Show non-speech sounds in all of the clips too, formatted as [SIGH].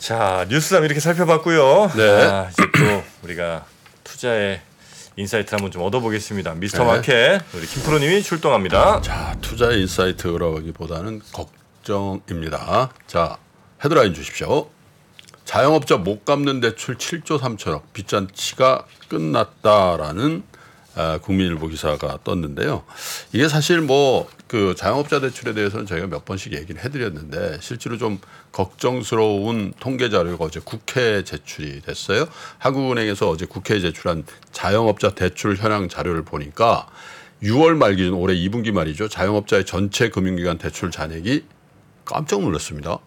자 뉴스담 이렇게 살펴봤고요. 네. 아, 이제 또 우리가 투자의 인사이트 한번 좀 얻어보겠습니다. 미스터 네. 마켓 우리 김프로님이 출동합니다. 자, 투자 인사이트라기보다는 걱정입니다. 자, 헤드라인 주십시오. 자영업자 못 갚는 대출 7조 3천억 빚잔치가 끝났다라는 아, 국민일보 기사가 떴는데요. 이게 사실 뭐 그 자영업자 대출에 대해서는 저희가 몇 번씩 얘기를 해드렸는데 실제로 좀 걱정스러운 통계 자료가 어제 국회에 제출이 됐어요. 한국은행에서 어제 국회에 제출한 자영업자 대출 현황 자료를 보니까 6월 말 기준 올해 2분기 말이죠. 자영업자의 전체 금융기관 대출 잔액이 깜짝 놀랐습니다.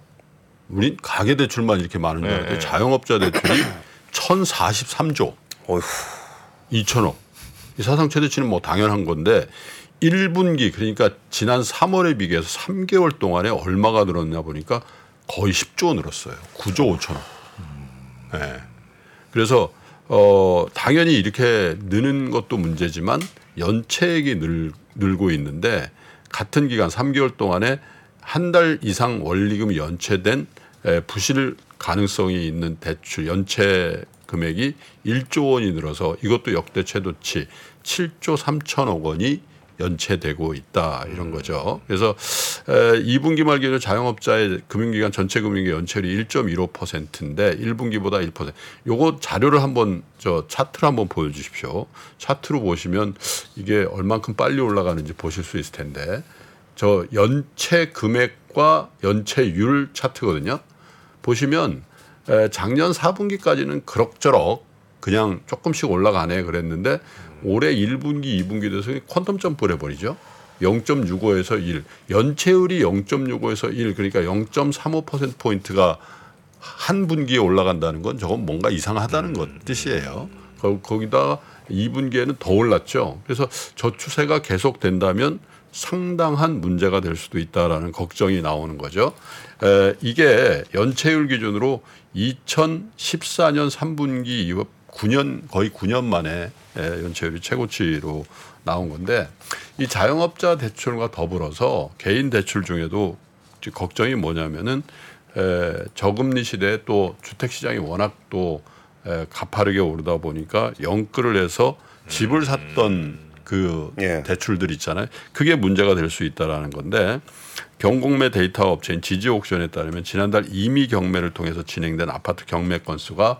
우린 가계 대출만 이렇게 많은 줄 알았는데 네. 자영업자 대출이 [COUGHS] 1,043조 어휴. 2천억. 이 사상 최대치는 뭐 당연한 건데 1분기 그러니까 지난 3월에 비교해서 3개월 동안에 얼마가 늘었냐 보니까 거의 10조 늘었어요. 9조 5천억. 네. 그래서 어 당연히 이렇게 느는 것도 문제지만 연체액이 늘, 늘고 있는데 같은 기간 3개월 동안에 한 달 이상 원리금이 연체된 에, 부실 가능성이 있는 대출 연체 금액이 1조 원이 늘어서 이것도 역대 최고치 7조 3천억 원이 연체되고 있다 이런 거죠. 그래서 에, 2분기 말 기준 자영업자의 금융기관 전체 금융기 연체율이 1.15%인데 1분기보다 1%. 요거 자료를 한번 저 차트를 한번 보여주십시오. 차트로 보시면 이게 얼만큼 빨리 올라가는지 보실 수 있을 텐데 저 연체 금액과 연체율 차트거든요. 보시면 에, 작년 4분기까지는 그럭저럭 그냥 조금씩 올라가네 그랬는데 올해 1분기, 2분기 돼서 퀀텀 점프를 해버리죠. 0.65에서 1, 연체율이 0.65에서 1, 그러니까 0.35% 포인트가 한 분기에 올라간다는 건 저건 뭔가 이상하다는 것 뜻이에요. 거- 거기다가 2분기에는 더 올랐죠. 그래서 저 추세가 계속된다면 상당한 문제가 될 수도 있다라는 걱정이 나오는 거죠. 에, 이게 연체율 기준으로 2014년 3분기 이후 9년 거의 9년 만에 에, 연체율이 최고치로 나온 건데 이 자영업자 대출과 더불어서 개인 대출 중에도 걱정이 뭐냐면은 에, 저금리 시대에 또 주택 시장이 워낙 또 에, 가파르게 오르다 보니까 영끌을 해서 집을 샀던 그 예. 대출들 있잖아요. 그게 문제가 될 수 있다라는 건데 경공매 데이터 업체인 지지옥션에 따르면 지난달 임의 경매를 통해서 진행된 아파트 경매 건수가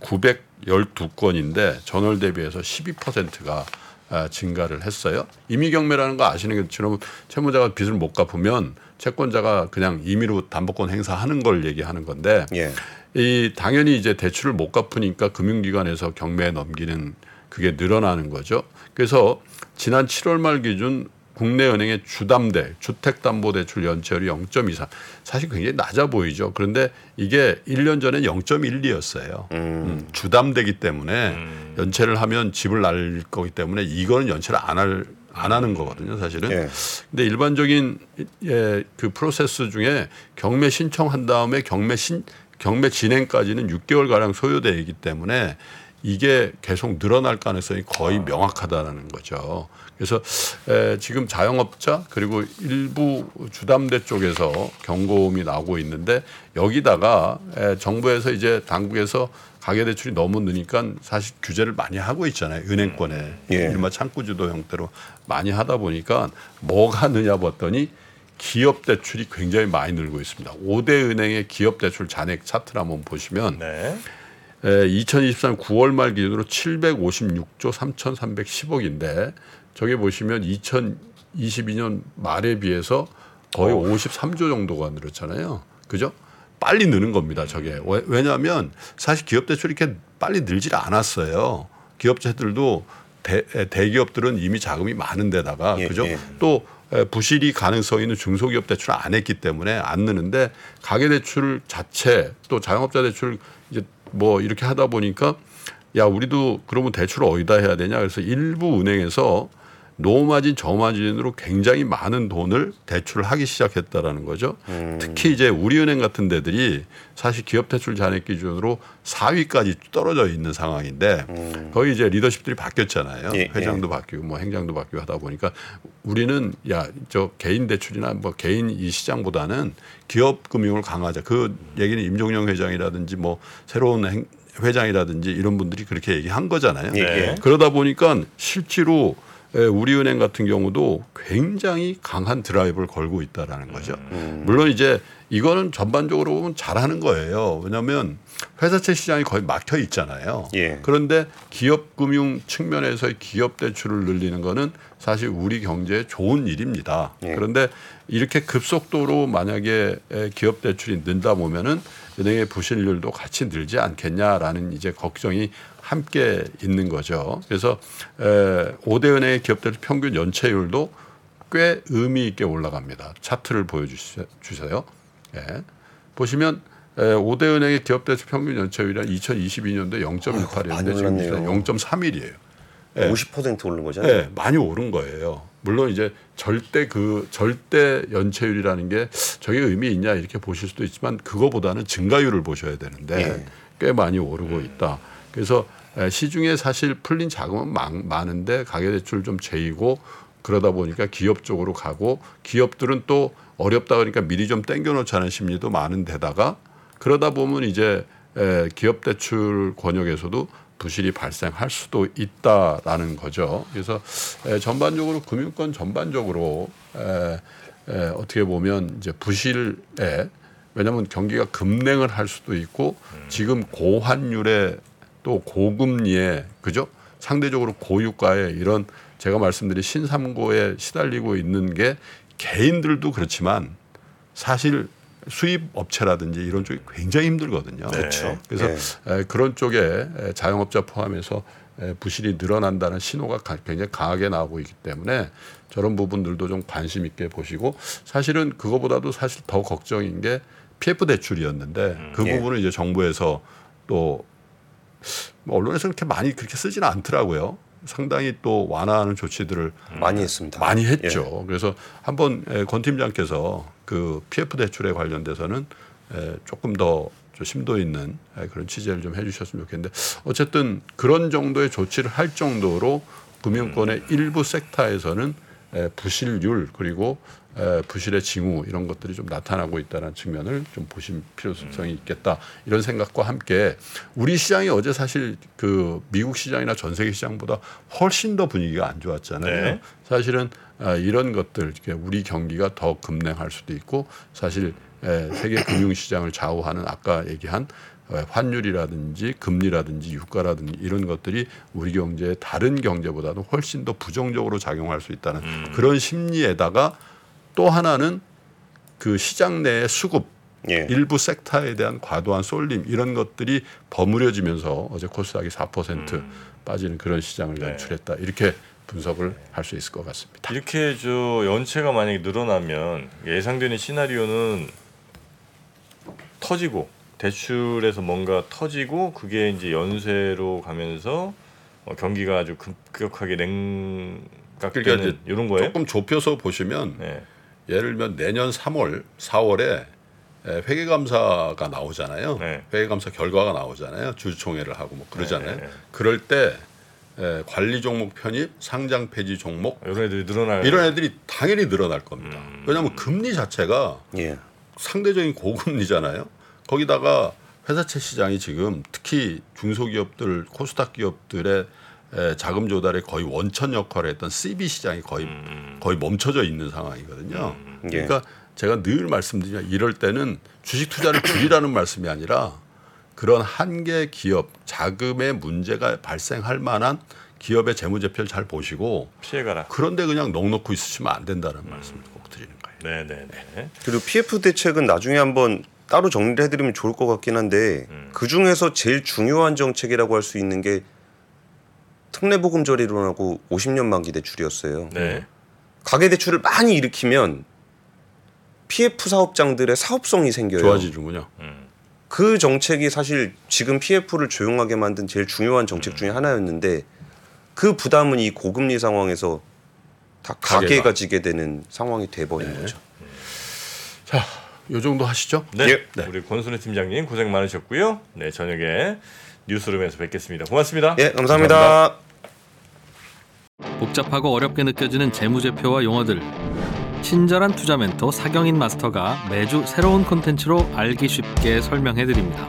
912건인데 전월 대비해서 12%가 아, 증가를 했어요. 임의 경매라는 거 아시는 것처럼 채무자가 빚을 못 갚으면 채권자가 그냥 임의로 담보권 행사하는 걸 얘기하는 건데 예. 이 당연히 이제 대출을 못 갚으니까 금융기관에서 경매에 넘기는 그게 늘어나는 거죠. 그래서 지난 7월 말 기준 국내 은행의 주담대 주택담보대출 연체율이 0.23 사실 굉장히 낮아 보이죠. 그런데 이게 1년 전에 0.12였어요. 음, 주담대기 때문에 연체를 하면 집을 날릴 거기 때문에 이거는 연체를 안할안 하는 거거든요, 사실은. 예. 근데 일반적인 예, 그 프로세스 중에 경매 신청한 다음에 경매 신 경매 진행까지는 6개월 가량 소요되기 때문에 이게 계속 늘어날 가능성이 거의 명확하다는 거죠. 그래서 에, 지금 자영업자 그리고 일부 주담대 쪽에서 경고음이 나오고 있는데 여기다가 에, 정부에서 이제 당국에서 가계대출이 너무 느니까 사실 규제를 많이 하고 있잖아요. 은행권에 예. 일마 창구주도 형태로 많이 하다 보니까 뭐가 느냐 봤더니 기업 대출이 굉장히 많이 늘고 있습니다. 5대 은행의 기업 대출 잔액 차트를 한번 보시면 네. 에, 2023 9월 말 기준으로 756조 3,310억인데 저기 보시면 2022년 말에 비해서 거의 53조 정도가 늘었잖아요. 그죠? 빨리 느는 겁니다. 저게 왜- 왜냐하면 사실 기업 대출이 이렇게 빨리 늘질 않았어요. 기업체들도 대, 에, 대기업들은 이미 자금이 많은데다가 예, 그죠? 예. 또 에, 부실이 가능성 있는 중소기업 대출 안 했기 때문에 안 느는데 가계 대출 자체 또 자영업자 대출 이제 뭐 이렇게 하다 보니까 야 우리도 그러면 대출을 어디다 해야 되냐? 그래서 일부 은행에서 노마진 저마진으로 굉장히 많은 돈을 대출을 하기 시작했다라는 거죠. 특히 이제 우리은행 같은 데들이 사실 기업 대출 잔액 기준으로 4위까지 떨어져 있는 상황인데 거기 이제 리더십들이 바뀌었잖아요. 예, 회장도 바뀌고 뭐 행장도 바뀌고 하다 보니까 우리는 야 저 개인 대출이나 뭐 개인 이 시장보다는 기업 금융을 강화하자. 그 얘기는 임종영 회장이라든지 뭐 새로운 행, 회장이라든지 이런 분들이 그렇게 얘기한 거잖아요. 예, 예. 그러다 보니까 실제로 에, 우리은행 같은 경우도 굉장히 강한 드라이브를 걸고 있다라는 거죠. 물론 이제 이거는 전반적으로 보면 잘하는 거예요. 왜냐하면 회사채 시장이 거의 막혀 있잖아요. 예. 그런데 기업 금융 측면에서의 기업 대출을 늘리는 거는 사실 우리 경제에 좋은 일입니다. 예. 그런데 이렇게 급속도로 만약에 에, 기업 대출이 는다 보면은 은행의 부실률도 같이 늘지 않겠냐라는 이제 걱정이 함께 있는 거죠. 그래서 에, 5대 은행의 기업 대출 평균 연체율도 꽤 의미 있게 올라갑니다. 차트를 보여주세요. 예. 보시면 에, 5대 은행의 기업 대출 평균 연체율이 2022년도에 많이 0.18이었는데 지금 올랐네요. 0.31이에요. 예. 50% 오른 거잖아요. 네, 많이 오른 거예요. 물론 이제 절대 그 절대 연체율이라는 게 저게 의미 있냐 이렇게 보실 수도 있지만 그거보다는 증가율을 보셔야 되는데 예. 꽤 많이 오르고 있다. 그래서 에, 시중에 사실 풀린 자금은 많, 많은데 가계대출 좀 제이고 그러다 보니까 기업 쪽으로 가고 기업들은 또 어렵다 그러니까 미리 좀 땡겨놓자는 심리도 많은데다가 그러다 보면 이제 에, 기업 대출 권역에서도 부실이 발생할 수도 있다라는 거죠. 그래서 에, 전반적으로 금융권 전반적으로 어떻게 보면 이제 부실에 왜냐하면 경기가 급냉을 할 수도 있고 지금 고환율에 또 고금리에 그죠 상대적으로 고유가에 이런 제가 말씀드린 신삼고에 시달리고 있는 게 개인들도 그렇지만 사실 수입 업체라든지 이런 쪽이 굉장히 힘들거든요. 그렇죠. 그래서 예. 에, 그런 쪽에 에, 자영업자 포함해서 에, 부실이 늘어난다는 신호가 가- 굉장히 강하게 나오고 있기 때문에 저런 부분들도 좀 관심 있게 보시고 사실은 그거보다도 사실 더 걱정인 게 PF 대출이었는데 그 예. 부분을 이제 정부에서 또뭐 언론에서 그렇게 많이 그렇게 쓰지는 않더라고요. 상당히 또 완화하는 조치들을 많이 했습니다. 많이 했죠. 그래서 한번 에, 권 팀장께서 그 PF 대출에 관련돼서는 에, 조금 더좀 심도 있는 에, 그런 취재를 좀 해주셨으면 좋겠는데 어쨌든 그런 정도의 조치를 할 정도로 금융권의 일부 섹터에서는 에, 부실률 그리고 에, 부실의 징후 이런 것들이 좀 나타나고 있다는 측면을 좀 보실 필요성이 있겠다 이런 생각과 함께 우리 시장이 어제 사실 그 미국 시장이나 전 세계 시장보다 훨씬 더 분위기가 안 좋았잖아요. 네. 사실은 아, 이런 것들 우리 경기가 더 급냉할 수도 있고 사실 에, 세계 금융 시장을 좌우하는 아까 얘기한 어, 환율이라든지 금리라든지 유가라든지 이런 것들이 우리 경제의 다른 경제보다도 훨씬 더 부정적으로 작용할 수 있다는 그런 심리에다가 또 하나는 그 시장 내의 수급 예. 일부 섹터에 대한 과도한 쏠림 이런 것들이 버무려지면서 어제 코스닥이 4% 빠지는 그런 시장을 네. 연출했다 이렇게 분석을 할 수 있을 것 같습니다. 이렇게 저 연체가 만약에 늘어나면 예상되는 시나리오는 터지고 대출에서 뭔가 터지고 그게 이제 연쇄로 가면서 어, 경기가 아주 급격하게 냉각되는 그러니까 이런 거예요? 조금 좁혀서 보시면 네. 예를 들면 내년 3월, 4월에 회계감사가 나오잖아요. 네. 회계감사 결과가 나오잖아요. 주주총회를 하고 뭐 그러잖아요. 네, 네. 그럴 때 에, 관리 종목 편입, 상장 폐지 종목 이런 애들이 늘어날 이런 애들이 당연히 늘어날 겁니다. 음. 왜냐하면 금리 자체가 예. 상대적인 고금리잖아요. 거기다가 회사채 시장이 지금 특히 중소기업들, 코스닥 기업들의 에, 자금 조달에 거의 원천 역할을 했던 CB 시장이 거의 음. 거의 멈춰져 있는 상황이거든요. 예. 그러니까 제가 늘 말씀드리지만 이럴 때는 주식 투자를 줄이라는 말씀이 아니라 그런 한계 기업 자금의 문제가 발생할 만한 기업의 재무제표를 잘 보시고 피해가라. 그런데 그냥 넉넉히 있으시면 안 된다는 말씀을 꼭 드리는 거예요. 네네네. 그리고 PF 대책은 나중에 한번 따로 정리를 해드리면 좋을 것 같긴 한데 그 중에서 제일 중요한 정책이라고 할 수 있는 게 특례보금자리 론하고 50년 만기 대출이었어요. 네. 가계 대출을 많이 일으키면 PF 사업장들의 사업성이 생겨요. 좋아지는군요. 그 정책이 사실 지금 PF를 조용하게 만든 제일 중요한 정책 중에 하나였는데 그 부담은 이 고금리 상황에서 다 가게가. 가게가 지게 되는 상황이 돼버린 거죠. 자, 요 정도 하시죠. 네, 예. 우리 권순혜 팀장님 고생 많으셨고요. 네, 저녁에 뉴스룸에서 뵙겠습니다. 고맙습니다. 예, 감사합니다. 복잡하고 어렵게 느껴지는 재무제표와 용어들 친절한 투자 멘토 사경인 마스터가 매주 새로운 콘텐츠로 알기 쉽게 설명해 드립니다.